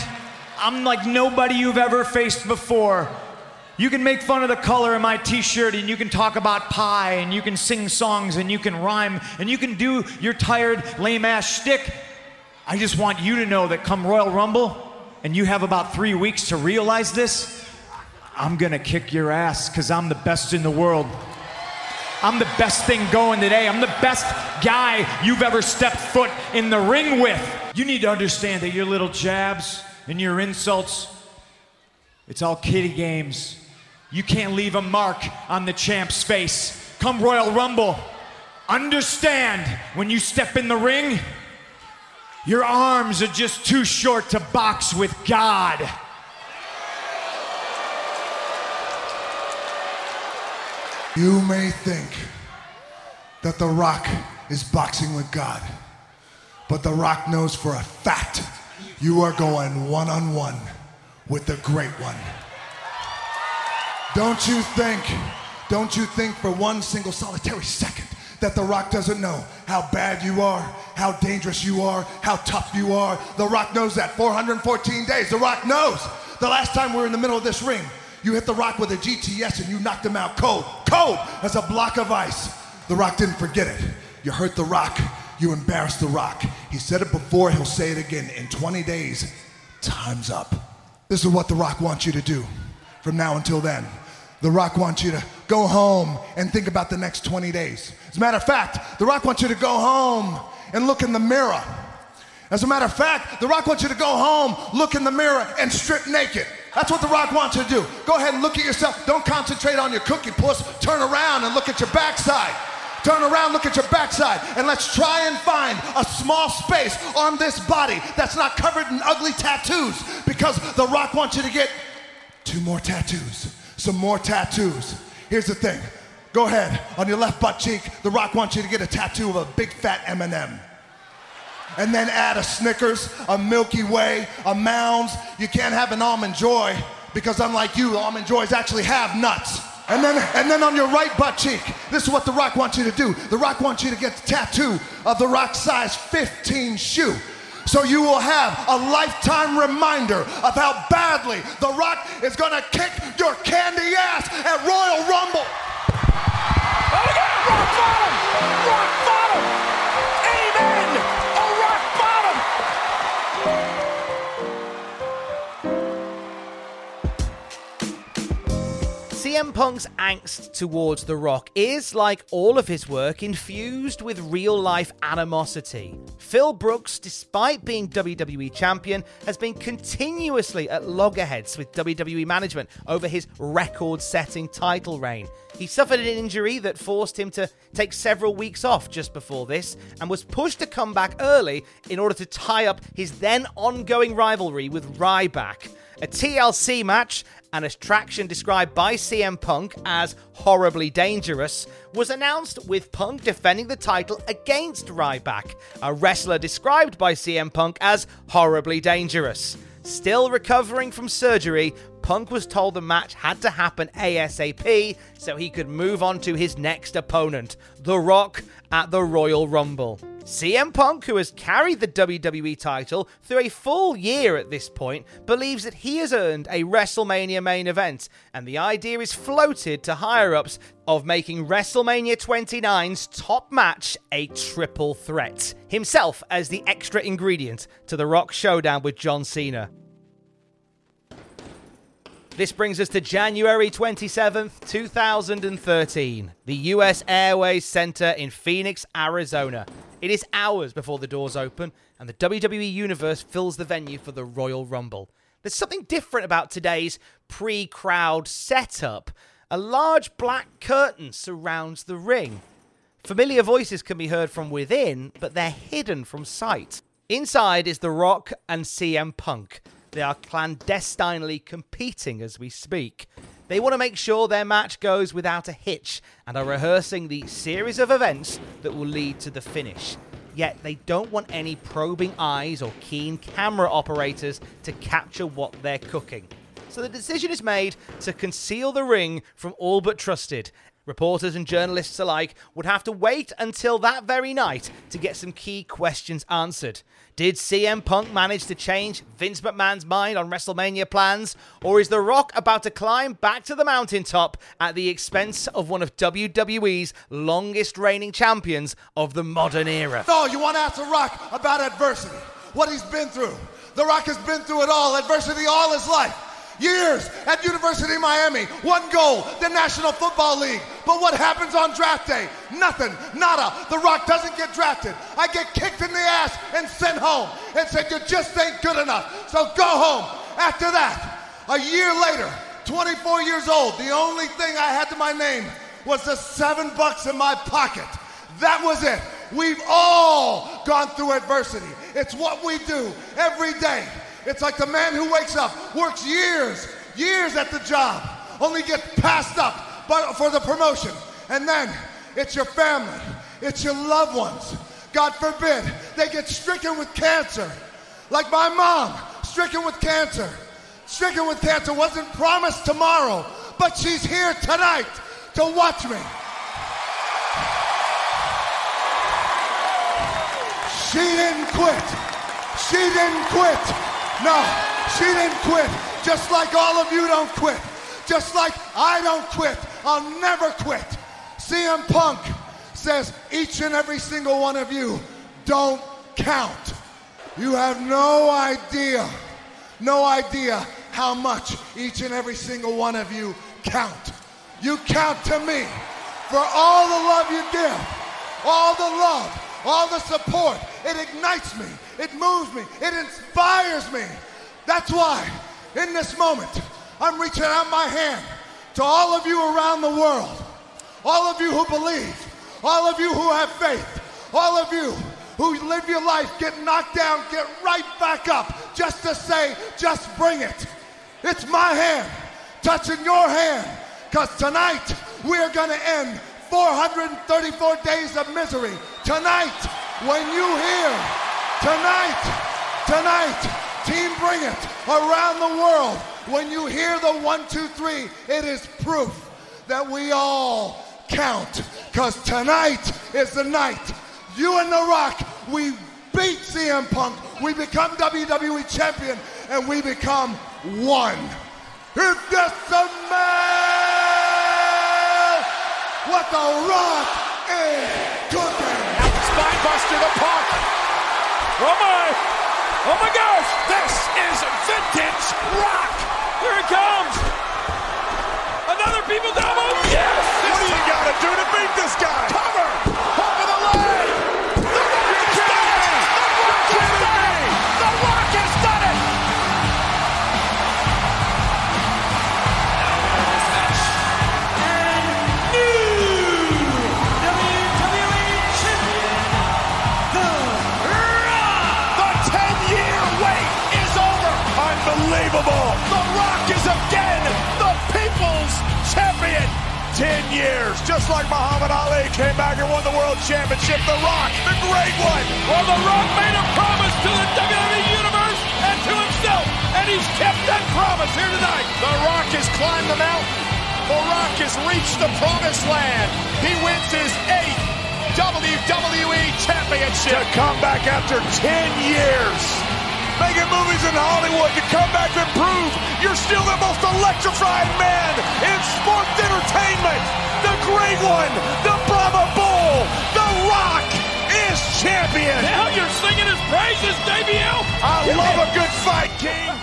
Speaker 24: I'm like nobody you've ever faced before. You can make fun of the color of my t shirt, and you can talk about pie, and you can sing songs, and you can rhyme, and you can do your tired, lame ass shtick. I just want you to know that come Royal Rumble, and you have about three weeks to realize this, I'm gonna kick your ass because I'm the best in the world. I'm the best thing going today. I'm the best guy you've ever stepped foot in the ring with. You need to understand that your little jabs and your insults, it's all kiddie games. You can't leave a mark on the champ's face. Come Royal Rumble, understand when you step in the ring, your arms are just too short to box with God.
Speaker 2: You may think that The Rock is boxing with God, but The Rock knows for a fact you are going one on one with the great one. Don't you think, don't you think for one single solitary second that The Rock doesn't know how bad you are, how dangerous you are, how tough you are? The Rock knows that. 414 days, The Rock knows. The last time we were in the middle of this ring, you hit The Rock with a GTS and you knocked him out cold. Cold as a block of ice. The Rock didn't forget it. You hurt The Rock. You embarrassed The Rock. He said it before, he'll say it again. In 20 days, time's up. This is what The Rock wants you to do from now until then. The Rock wants you to go home and think about the next 20 days. As a matter of fact, The Rock wants you to go home and look in the mirror. As a matter of fact, The Rock wants you to go home, look in the mirror, and strip naked. That's what The Rock wants you to do. Go ahead and look at yourself. Don't concentrate on your cookie puss. Turn around and look at your backside. Turn around, look at your backside, and let's try and find a small space on this body that's not covered in ugly tattoos because The Rock wants you to get two more tattoos, some more tattoos. Here's the thing go ahead, on your left butt cheek, The Rock wants you to get a tattoo of a big fat M&M and then add a Snickers, a Milky Way, a Mounds. You can't have an almond joy because unlike you, almond joys actually have nuts. And then, and then on your right butt cheek, this is what The Rock wants you to do. The Rock wants you to get the tattoo of The Rock size 15 shoe. So you will have a lifetime reminder of how badly The Rock is gonna kick your candy ass at Royal Rumble.
Speaker 4: CM Punk's angst towards The Rock is, like all of his work, infused with real life animosity. Phil Brooks, despite being WWE champion, has been continuously at loggerheads with WWE management over his record setting title reign. He suffered an injury that forced him to take several weeks off just before this and was pushed to come back early in order to tie up his then ongoing rivalry with Ryback. A TLC match, an attraction described by CM Punk as horribly dangerous, was announced with Punk defending the title against Ryback, a wrestler described by CM Punk as horribly dangerous. Still recovering from surgery, Punk was told the match had to happen ASAP so he could move on to his next opponent, The Rock, at the Royal Rumble. CM Punk, who has carried the WWE title through a full year at this point, believes that he has earned a WrestleMania main event, and the idea is floated to higher ups of making WrestleMania 29's top match a triple threat, himself as the extra ingredient to the Rock showdown with John Cena. This brings us to January 27th, 2013, the US Airways Center in Phoenix, Arizona. It is hours before the doors open, and the WWE Universe fills the venue for the Royal Rumble. There's something different about today's pre crowd setup. A large black curtain surrounds the ring. Familiar voices can be heard from within, but they're hidden from sight. Inside is The Rock and CM Punk. They are clandestinely competing as we speak. They want to make sure their match goes without a hitch and are rehearsing the series of events that will lead to the finish. Yet they don't want any probing eyes or keen camera operators to capture what they're cooking. So the decision is made to conceal the ring from all but trusted. Reporters and journalists alike would have to wait until that very night to get some key questions answered. Did CM Punk manage to change Vince McMahon's mind on WrestleMania plans? Or is The Rock about to climb back to the mountaintop at the expense of one of WWE's longest reigning champions of the modern era?
Speaker 2: No, you want to ask The Rock about adversity, what he's been through. The Rock has been through it all, adversity all his life years at University of Miami. One goal, the National Football League. But what happens on draft day? Nothing, nada. The Rock doesn't get drafted. I get kicked in the ass and sent home and said, You just ain't good enough. So go home. After that, a year later, 24 years old, the only thing I had to my name was the seven bucks in my pocket. That was it. We've all gone through adversity. It's what we do every day. It's like the man who wakes up, works years, years at the job, only gets passed up for the promotion. And then it's your family, it's your loved ones. God forbid they get stricken with cancer. Like my mom, stricken with cancer. Stricken with cancer wasn't promised tomorrow, but she's here tonight to watch me. She didn't quit. She didn't quit. No, she didn't quit. Just like all of you don't quit. Just like I don't quit. I'll never quit. CM Punk says each and every single one of you don't count. You have no idea, no idea how much each and every single one of you count. You count to me for all the love you give, all the love, all the support. It ignites me. It moves me. It inspires me. That's why, in this moment, I'm reaching out my hand to all of you around the world, all of you who believe, all of you who have faith, all of you who live your life, get knocked down, get right back up, just to say, just bring it. It's my hand touching your hand, because tonight we're going to end 434 days of misery. Tonight, when you hear Tonight, tonight, Team Bring It around the world. When you hear the one, two, three, it is proof that we all count. Because tonight is the night. You and The Rock, we beat CM Punk. We become WWE champion and we become one. If that's a man, what The Rock is cooking.
Speaker 3: Spinebuster the Punk. Oh my! Oh my gosh! This is vintage rock! Here it comes! Another people down. Yes!
Speaker 12: What do you got to do to beat this guy? Cover! 10 years, just like Muhammad Ali came back and won the world championship. The Rock, the great one!
Speaker 3: Well, The Rock made a promise to the WWE Universe and to himself, and he's kept that promise here tonight.
Speaker 12: The Rock has climbed the mountain. The Rock has reached the promised land. He wins his eighth WWE Championship. To come back after 10 years. Making movies in Hollywood to come back and prove you're still the most electrifying man in sports entertainment. The great one, the Brahma Bull, The Rock is champion.
Speaker 3: Now you're singing his praises, JBL.
Speaker 12: I love a good fight, King.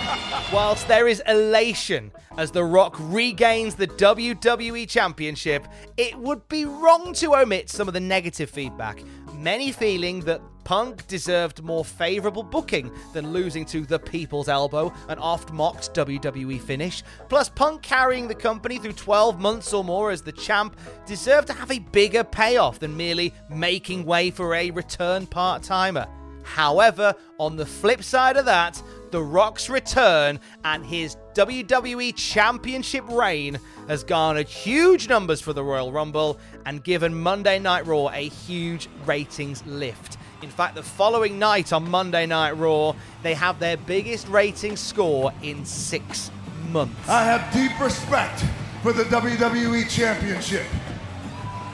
Speaker 4: Whilst there is elation as The Rock regains the WWE Championship, it would be wrong to omit some of the negative feedback. Many feeling that Punk deserved more favourable booking than losing to the People's Elbow, an oft mocked WWE finish. Plus, Punk carrying the company through 12 months or more as the champ deserved to have a bigger payoff than merely making way for a return part timer. However, on the flip side of that, The Rock's return and his WWE Championship reign has garnered huge numbers for the Royal Rumble and given Monday Night Raw a huge ratings lift. In fact, the following night on Monday Night Raw, they have their biggest ratings score in six months.
Speaker 2: I have deep respect for the WWE Championship.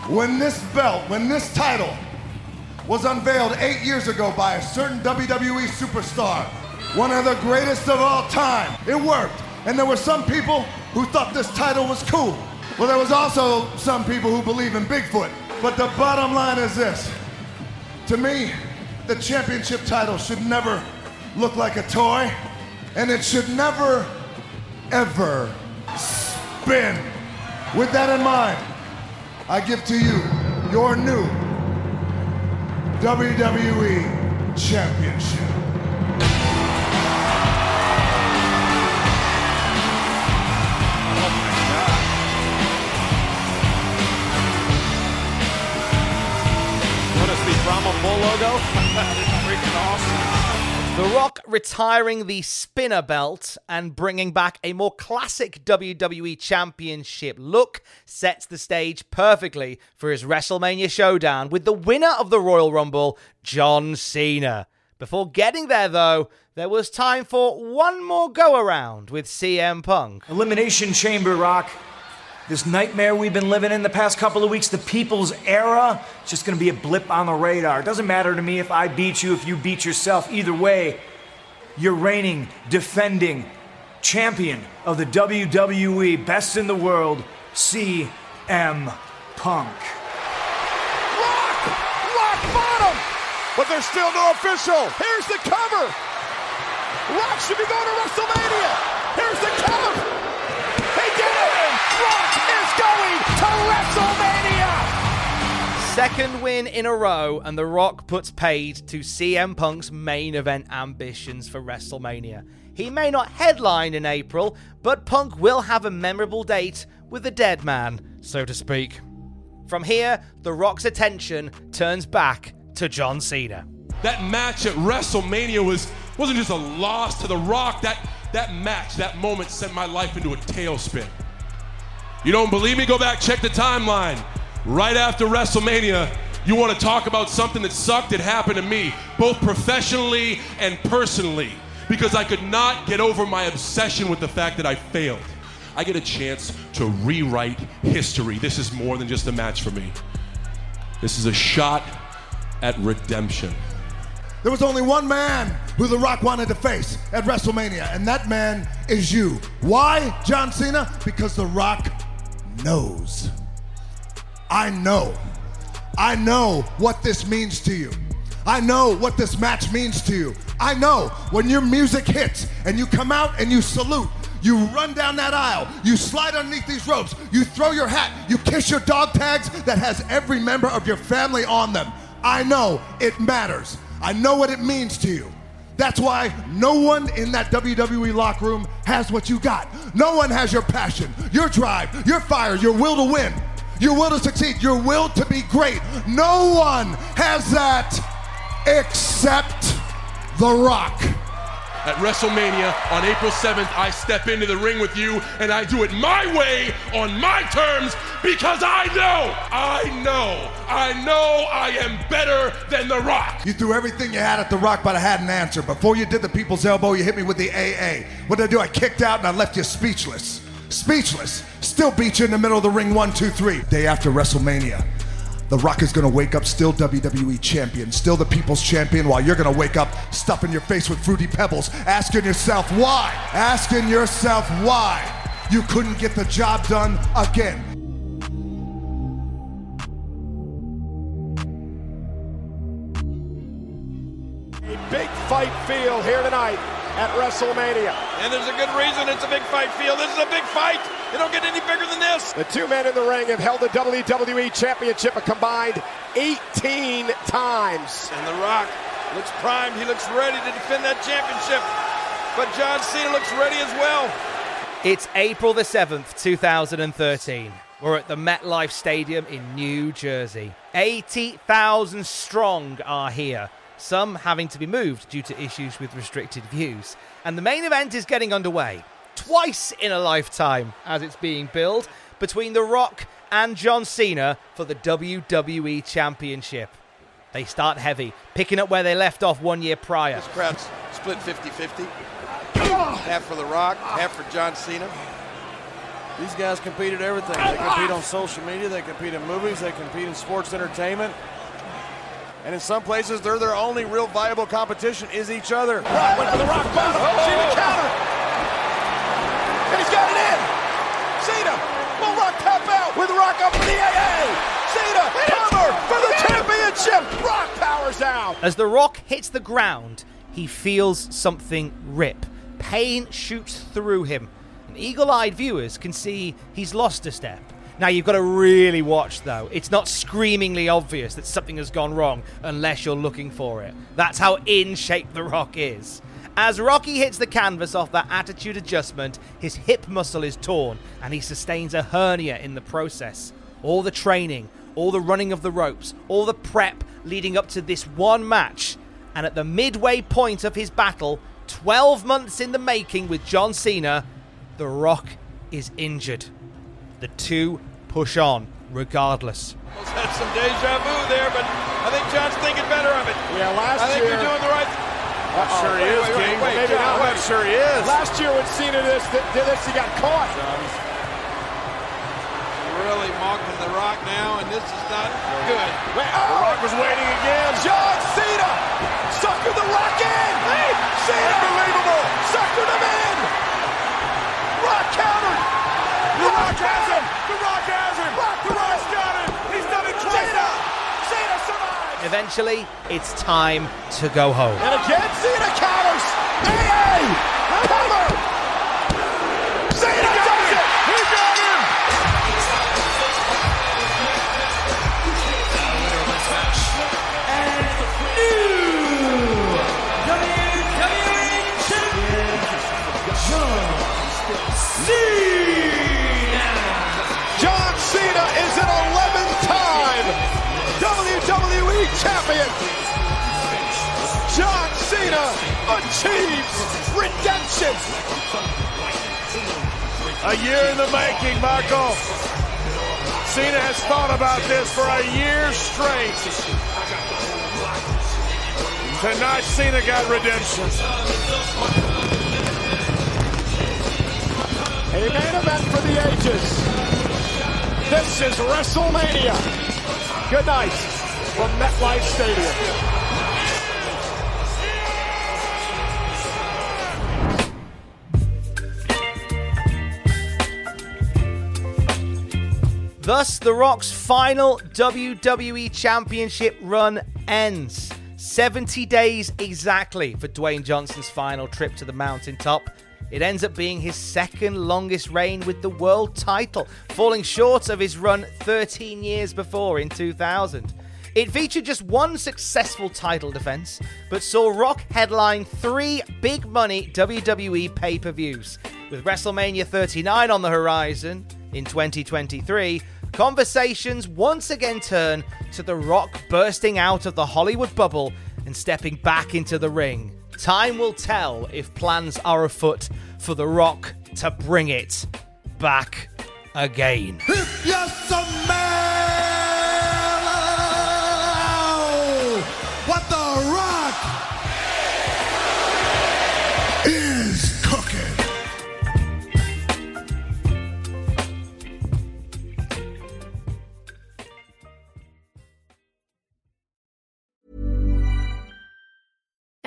Speaker 2: When this belt, when this title was unveiled eight years ago by a certain WWE superstar, one of the greatest of all time, it worked. And there were some people who thought this title was cool. Well, there was also some people who believe in Bigfoot. But the bottom line is this. To me, the championship title should never look like a toy, and it should never, ever spin. With that in mind, I give to you your new WWE Championship.
Speaker 25: Notice the Bull logo? Freaking awesome.
Speaker 4: The Rock retiring the spinner belt and bringing back a more classic WWE Championship look sets the stage perfectly for his WrestleMania showdown with the winner of the Royal Rumble, John Cena. Before getting there, though, there was time for one more go around with CM Punk.
Speaker 26: Elimination Chamber, Rock. This nightmare we've been living in the past couple of weeks, the people's era, it's just gonna be a blip on the radar. It doesn't matter to me if I beat you, if you beat yourself. Either way, you're reigning, defending champion of the WWE, best in the world, CM Punk.
Speaker 12: Rock Rock bottom! But there's still no official. Here's the cover. Rock should be going to WrestleMania. Here's the cover. He did it! Rock is going to WrestleMania!
Speaker 4: Second win in a row, and The Rock puts paid to CM Punk's main event ambitions for WrestleMania. He may not headline in April, but Punk will have a memorable date with the dead man, so to speak. From here, The Rock's attention turns back to John Cena.
Speaker 18: That match at WrestleMania was wasn't just a loss to The Rock. That that match, that moment sent my life into a tailspin. You don't believe me? Go back, check the timeline. Right after WrestleMania, you want to talk about something that sucked? It happened to me, both professionally and personally, because I could not get over my obsession with the fact that I failed. I get a chance to rewrite history. This is more than just a match for me. This is a shot at redemption.
Speaker 2: There was only one man who The Rock wanted to face at WrestleMania, and that man is you. Why, John Cena? Because The Rock knows. I know. I know what this means to you. I know what this match means to you. I know when your music hits and you come out and you salute You run down that aisle. You slide underneath these ropes. You throw your hat. You kiss your dog tags that has every member of your family on them. I know it matters. I know what it means to you. That's why no one in that WWE locker room has what you got. No one has your passion, your drive, your fire, your will to win, your will to succeed, your will to be great. No one has that except The Rock.
Speaker 18: At WrestleMania on April 7th, I step into the ring with you and I do it my way on my terms because I know, I know, I know I am better than The Rock.
Speaker 2: You threw everything you had at The Rock, but I had an answer. Before you did the people's elbow, you hit me with the AA. What did I do? I kicked out and I left you speechless. Speechless. Still beat you in the middle of the ring, one, two, three. Day after WrestleMania. The Rock is gonna wake up still WWE champion, still the people's champion, while you're gonna wake up stuffing your face with fruity pebbles, asking yourself why, asking yourself why you couldn't get the job done again.
Speaker 12: Big fight feel here tonight at WrestleMania.
Speaker 3: And there's a good reason it's a big fight feel. This is a big fight. It don't get any bigger than this.
Speaker 12: The two men in the ring have held the WWE Championship a combined 18 times.
Speaker 3: And The Rock looks primed. He looks ready to defend that championship. But John Cena looks ready as well.
Speaker 4: It's April the 7th, 2013. We're at the MetLife Stadium in New Jersey. 80,000 strong are here, some having to be moved due to issues with restricted views. And the main event is getting underway. Twice in a lifetime, as it's being billed, between The Rock and John Cena for the WWE Championship. They start heavy, picking up where they left off one year prior.
Speaker 3: This crowd's split 50 50. Half for The Rock, half for John Cena.
Speaker 25: These guys compete at everything. They compete on social media, they compete in movies, they compete in sports entertainment. And in some places, they're their only real viable competition is each other.
Speaker 12: Rock went for the rock bottom. Cena counter. And he's got it in. Cena will Rock tap out with Rock up for the AA. Cena cover for the championship. Rock powers out.
Speaker 4: As The Rock hits the ground, he feels something rip. Pain shoots through him. And eagle eyed viewers can see he's lost a step. Now, you've got to really watch, though. It's not screamingly obvious that something has gone wrong unless you're looking for it. That's how in shape The Rock is. As Rocky hits the canvas off that attitude adjustment, his hip muscle is torn and he sustains a hernia in the process. All the training, all the running of the ropes, all the prep leading up to this one match, and at the midway point of his battle, 12 months in the making with John Cena, The Rock is injured. The two push on regardless.
Speaker 3: Almost had some deja vu there, but I think John's thinking better of it.
Speaker 12: Yeah, last
Speaker 3: I think
Speaker 12: year-
Speaker 3: you're doing the right.
Speaker 12: I'm
Speaker 3: sure he is, King.
Speaker 12: Maybe
Speaker 3: John,
Speaker 12: not.
Speaker 3: wait.
Speaker 12: I'm sure he is. Last year when Cena did this, did this he got caught.
Speaker 3: Really mocking The Rock now, and this is not good.
Speaker 12: Wait, oh! The Rock was waiting again. John Cena suckered The Rock in. Hey, Cena. Unbelievable. Suckered him in. Rock countered. The Rock has him. The Rock has him. Rock, the Rock's got him. He's done it twice now. Cena survives.
Speaker 4: Eventually, it's time to go home.
Speaker 12: And again, Cena counters. AA. Champion. John Cena achieves redemption.
Speaker 18: A year in the making, Michael. Cena has thought about this for a year straight. Tonight, Cena got redemption.
Speaker 12: A main event for the ages. This is WrestleMania. Good night MetLife Stadium.
Speaker 4: Thus, The Rock's final WWE Championship run ends. 70 days exactly for Dwayne Johnson's final trip to the mountaintop. It ends up being his second longest reign with the world title, falling short of his run 13 years before in 2000. It featured just one successful title defense, but saw Rock headline three big money WWE pay per views. With WrestleMania 39 on the horizon in 2023, conversations once again turn to The Rock bursting out of the Hollywood bubble and stepping back into the ring. Time will tell if plans are afoot for The Rock to bring it back again.